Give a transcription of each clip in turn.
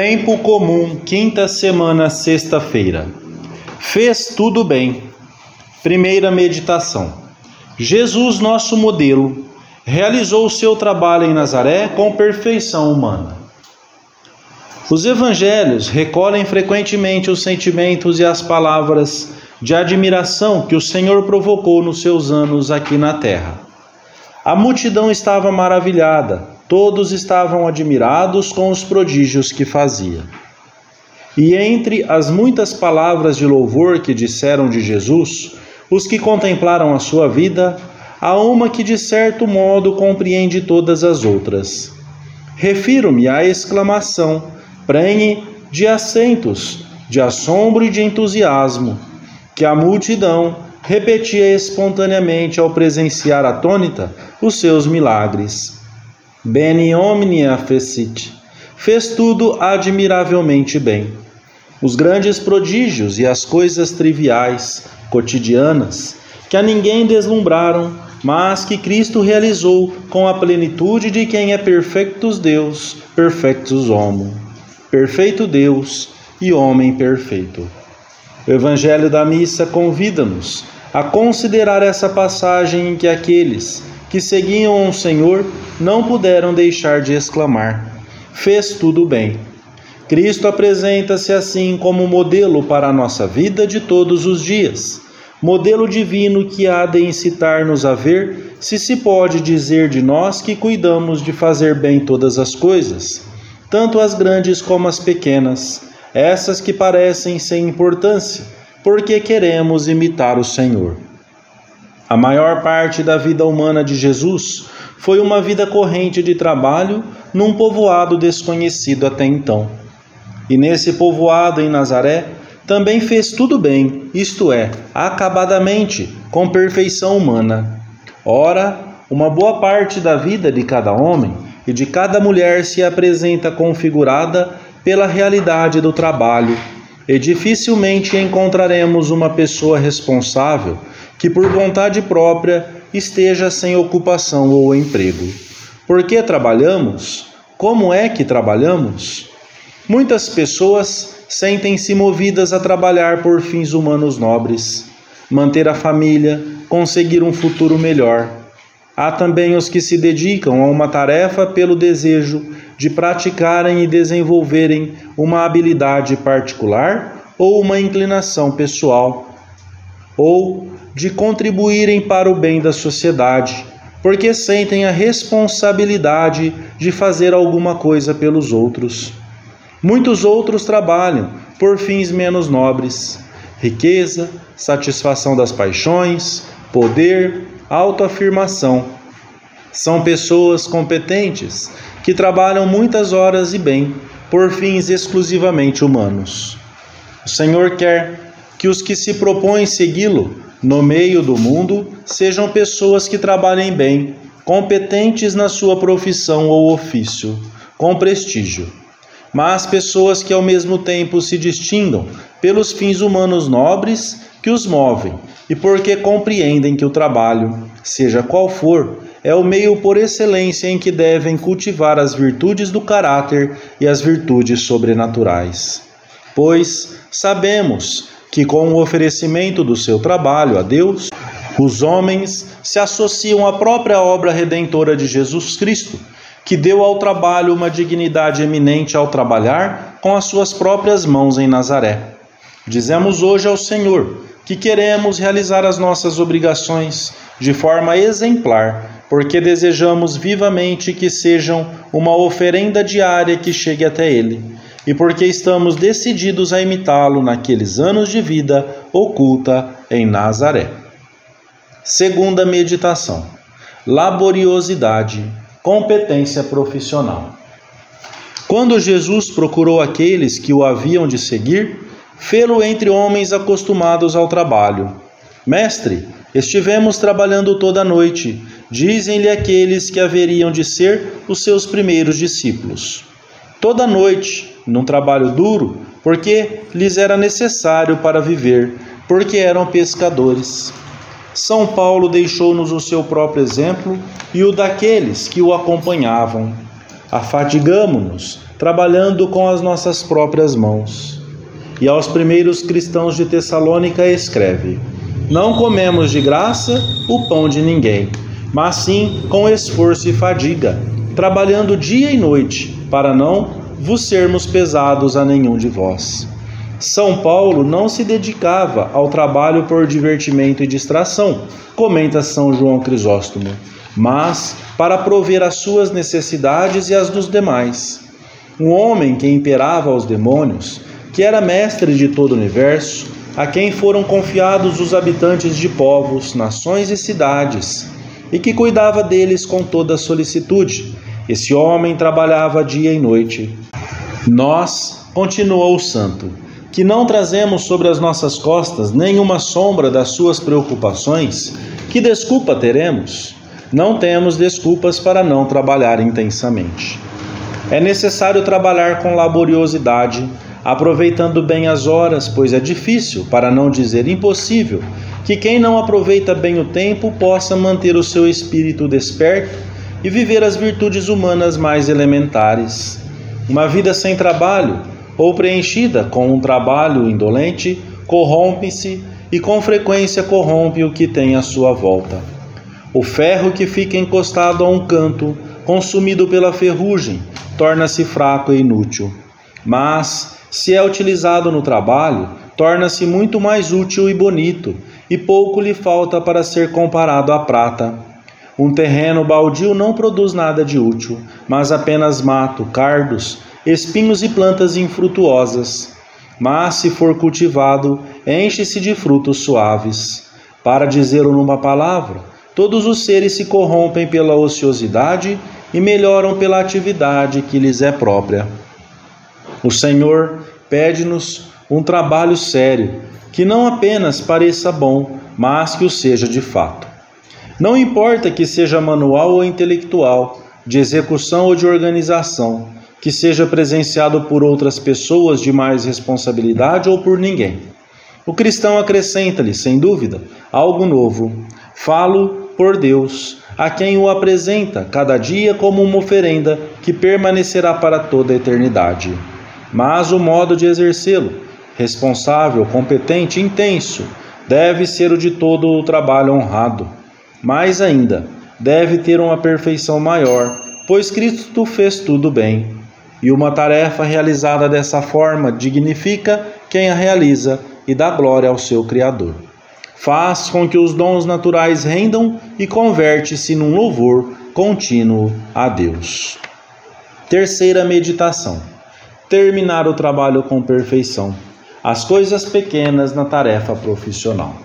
Tempo comum, quinta semana, sexta-feira. Fez tudo bem. Primeira meditação. Jesus, nosso modelo, realizou o seu trabalho em Nazaré com perfeição humana. Os evangelhos recolhem frequentemente os sentimentos e as palavras de admiração que o Senhor provocou nos seus anos aqui na terra. A multidão estava maravilhada, todos estavam admirados com os prodígios que fazia. E entre as muitas palavras de louvor que disseram de Jesus, os que contemplaram a sua vida, há uma que de certo modo compreende todas as outras. Refiro-me à exclamação, prenhe de acentos, de assombro e de entusiasmo, que a multidão repetia espontaneamente ao presenciar atônita os seus milagres. Beni omnia fecit. Fez tudo admiravelmente bem. Os grandes prodígios e as coisas triviais, cotidianas, que a ninguém deslumbraram, mas que Cristo realizou com a plenitude de quem é perfectus Deus, perfectus homo. Perfeito Deus e homem perfeito. O Evangelho da Missa convida-nos a considerar essa passagem em que aqueles que seguiam o Senhor não puderam deixar de exclamar: Fez tudo bem. Cristo apresenta-se assim como modelo para a nossa vida de todos os dias, modelo divino que há de incitar-nos a ver se se pode dizer de nós que cuidamos de fazer bem todas as coisas, tanto as grandes como as pequenas, essas que parecem sem importância, porque queremos imitar o Senhor. A maior parte da vida humana de Jesus foi uma vida corrente de trabalho num povoado desconhecido até então. E nesse povoado em Nazaré, também fez tudo bem, isto é, acabadamente, com perfeição humana. Ora, uma boa parte da vida de cada homem e de cada mulher se apresenta configurada pela realidade do trabalho, e dificilmente encontraremos uma pessoa responsável que, por vontade própria, esteja sem ocupação ou emprego. Por que trabalhamos? Como é que trabalhamos? Muitas pessoas sentem-se movidas a trabalhar por fins humanos nobres, manter a família, conseguir um futuro melhor. Há também os que se dedicam a uma tarefa pelo desejo de praticarem e desenvolverem uma habilidade particular ou uma inclinação pessoal, ou de contribuírem para o bem da sociedade, porque sentem a responsabilidade de fazer alguma coisa pelos outros. Muitos outros trabalham por fins menos nobres: riqueza, satisfação das paixões, poder, autoafirmação. São pessoas competentes que trabalham muitas horas e bem por fins exclusivamente humanos. O Senhor quer que os que se propõem segui-lo no meio do mundo sejam pessoas que trabalhem bem, competentes na sua profissão ou ofício, com prestígio, mas pessoas que ao mesmo tempo se distingam pelos fins humanos nobres que os movem e porque compreendem que o trabalho, seja qual for, é o meio por excelência em que devem cultivar as virtudes do caráter e as virtudes sobrenaturais. Pois sabemos que, com o oferecimento do seu trabalho a Deus, os homens se associam à própria obra redentora de Jesus Cristo, que deu ao trabalho uma dignidade eminente ao trabalhar com as suas próprias mãos em Nazaré. Dizemos hoje ao Senhor que queremos realizar as nossas obrigações de forma exemplar, porque desejamos vivamente que sejam uma oferenda diária que chegue até Ele e porque estamos decididos a imitá-lo naqueles anos de vida oculta em Nazaré. Segunda meditação: laboriosidade, competência profissional. Quando Jesus procurou aqueles que o haviam de seguir, fê-lo entre homens acostumados ao trabalho. Mestre, estivemos trabalhando toda a noite, dizem-lhe aqueles que haveriam de ser os seus primeiros discípulos. Toda noite num trabalho duro, porque lhes era necessário para viver, porque eram pescadores. São Paulo deixou-nos o seu próprio exemplo e o daqueles que o acompanhavam. Afadigamo-nos trabalhando com as nossas próprias mãos. E aos primeiros cristãos de Tessalônica escreve: Não comemos de graça o pão de ninguém, mas sim com esforço e fadiga, trabalhando dia e noite, para não vos sermos pesados a nenhum de vós. São Paulo não se dedicava ao trabalho por divertimento e distração, comenta São João Crisóstomo, mas para prover as suas necessidades e as dos demais. Um homem que imperava aos demônios, que era mestre de todo o universo, a quem foram confiados os habitantes de povos, nações e cidades, e que cuidava deles com toda solicitude. Esse homem trabalhava dia e noite. Nós, continuou o santo, que não trazemos sobre as nossas costas nenhuma sombra das suas preocupações, que desculpa teremos? Não temos desculpas para não trabalhar intensamente. É necessário trabalhar com laboriosidade, aproveitando bem as horas, pois é difícil, para não dizer impossível, que quem não aproveita bem o tempo possa manter o seu espírito desperto e viver as virtudes humanas mais elementares. Uma vida sem trabalho ou preenchida com um trabalho indolente corrompe-se e com frequência corrompe o que tem à sua volta. O ferro que fica encostado a um canto, consumido pela ferrugem, torna-se fraco e inútil. Mas, se é utilizado no trabalho, torna-se muito mais útil e bonito, e pouco lhe falta para ser comparado à prata. Um terreno baldio não produz nada de útil, mas apenas mato, cardos, espinhos e plantas infrutuosas. Mas, se for cultivado, enche-se de frutos suaves. Para dizê-lo numa palavra, todos os seres se corrompem pela ociosidade e melhoram pela atividade que lhes é própria. O Senhor pede-nos um trabalho sério, que não apenas pareça bom, mas que o seja de fato. Não importa que seja manual ou intelectual, de execução ou de organização, que seja presenciado por outras pessoas de mais responsabilidade ou por ninguém. O cristão acrescenta-lhe, sem dúvida, algo novo. Falo por Deus, a quem o apresenta cada dia como uma oferenda que permanecerá para toda a eternidade. Mas o modo de exercê-lo, responsável, competente, intenso, deve ser o de todo o trabalho honrado. Mais ainda, deve ter uma perfeição maior, pois Cristo fez tudo bem. E uma tarefa realizada dessa forma dignifica quem a realiza e dá glória ao seu Criador faz com que os dons naturais rendam e converte-se num louvor contínuo a Deus. Terceira meditação: terminar o trabalho com perfeição. As coisas pequenas na tarefa profissional.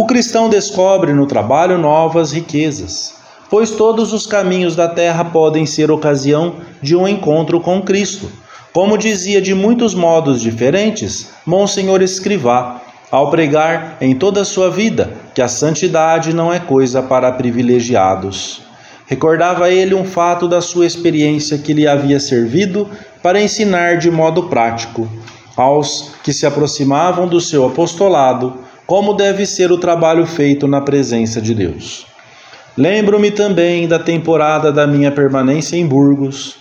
O cristão descobre no trabalho novas riquezas, pois todos os caminhos da terra podem ser ocasião de um encontro com Cristo. Como dizia de muitos modos diferentes Monsenhor Escrivá, ao pregar em toda a sua vida que a santidade não é coisa para privilegiados. Recordava ele um fato da sua experiência que lhe havia servido para ensinar de modo prático aos que se aproximavam do seu apostolado como deve ser o trabalho feito na presença de Deus. Lembro-me também da temporada da minha permanência em Burgos.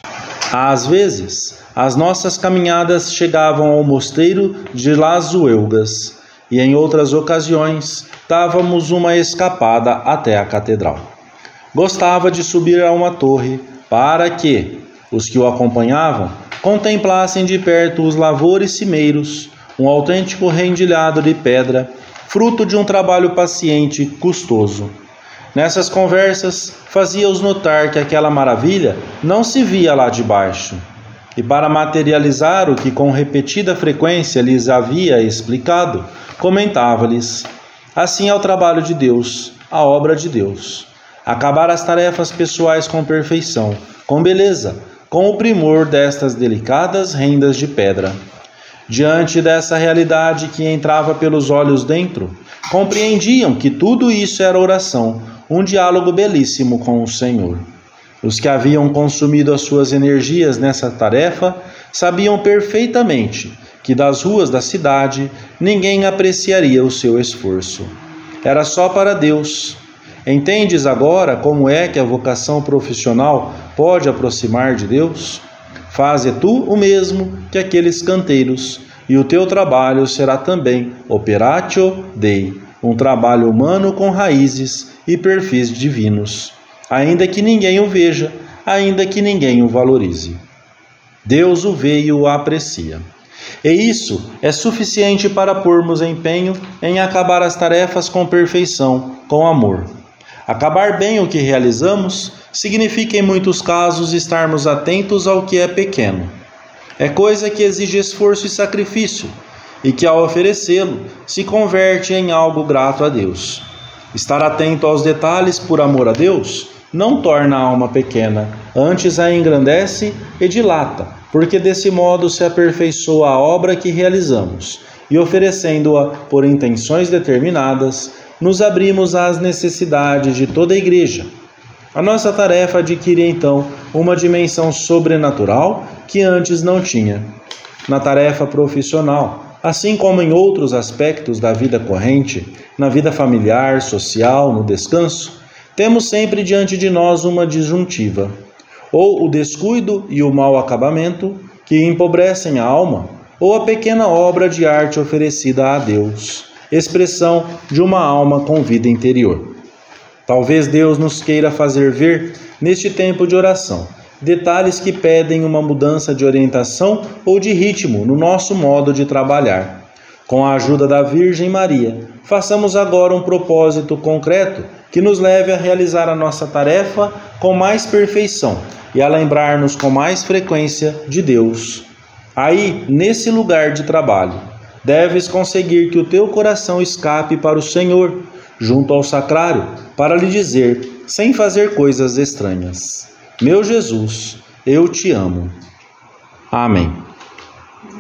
Às vezes, as nossas caminhadas chegavam ao mosteiro de Las Uelgas e em outras ocasiões dávamos uma escapada até a catedral. Gostava de subir a uma torre para que os que o acompanhavam contemplassem de perto os lavores cimeiros, um autêntico rendilhado de pedra, fruto de um trabalho paciente custoso. Nessas conversas, fazia-os notar que aquela maravilha não se via lá de baixo. E para materializar o que com repetida frequência lhes havia explicado, comentava-lhes: Assim é o trabalho de Deus, a obra de Deus. Acabar as tarefas pessoais com perfeição, com beleza, com o primor destas delicadas rendas de pedra. Diante dessa realidade que entrava pelos olhos dentro, compreendiam que tudo isso era oração, um diálogo belíssimo com o Senhor. Os que haviam consumido as suas energias nessa tarefa sabiam perfeitamente que das ruas da cidade ninguém apreciaria o seu esforço. Era só para Deus. Entendes agora como é que a vocação profissional pode aproximar de Deus? Faze tu o mesmo que aqueles canteiros, e o teu trabalho será também operatio Dei, um trabalho humano com raízes e perfis divinos, ainda que ninguém o veja, ainda que ninguém o valorize. Deus o vê e o aprecia. E isso é suficiente para pormos empenho em acabar as tarefas com perfeição, com amor. Acabar bem o que realizamos significa, em muitos casos, estarmos atentos ao que é pequeno. É coisa que exige esforço e sacrifício, e que, ao oferecê-lo, se converte em algo grato a Deus. Estar atento aos detalhes por amor a Deus não torna a alma pequena, antes a engrandece e dilata, porque desse modo se aperfeiçoa a obra que realizamos, e oferecendo-a por intenções determinadas, nos abrimos às necessidades de toda a Igreja. A nossa tarefa adquire então uma dimensão sobrenatural que antes não tinha. Na tarefa profissional, assim como em outros aspectos da vida corrente, na vida familiar, social, no descanso, temos sempre diante de nós uma disjuntiva: ou o descuido e o mau acabamento, que empobrecem a alma, ou a pequena obra de arte oferecida a Deus expressão de uma alma com vida interior. Talvez Deus nos queira fazer ver, neste tempo de oração, detalhes que pedem uma mudança de orientação ou de ritmo no nosso modo de trabalhar. Com a ajuda da Virgem Maria, façamos agora um propósito concreto que nos leve a realizar a nossa tarefa com mais perfeição e a lembrar-nos com mais frequência de Deus. Aí, nesse lugar de trabalho, deves conseguir que o teu coração escape para o Senhor, junto ao sacrário, para lhe dizer, sem fazer coisas estranhas: Meu Jesus, eu te amo. Amém.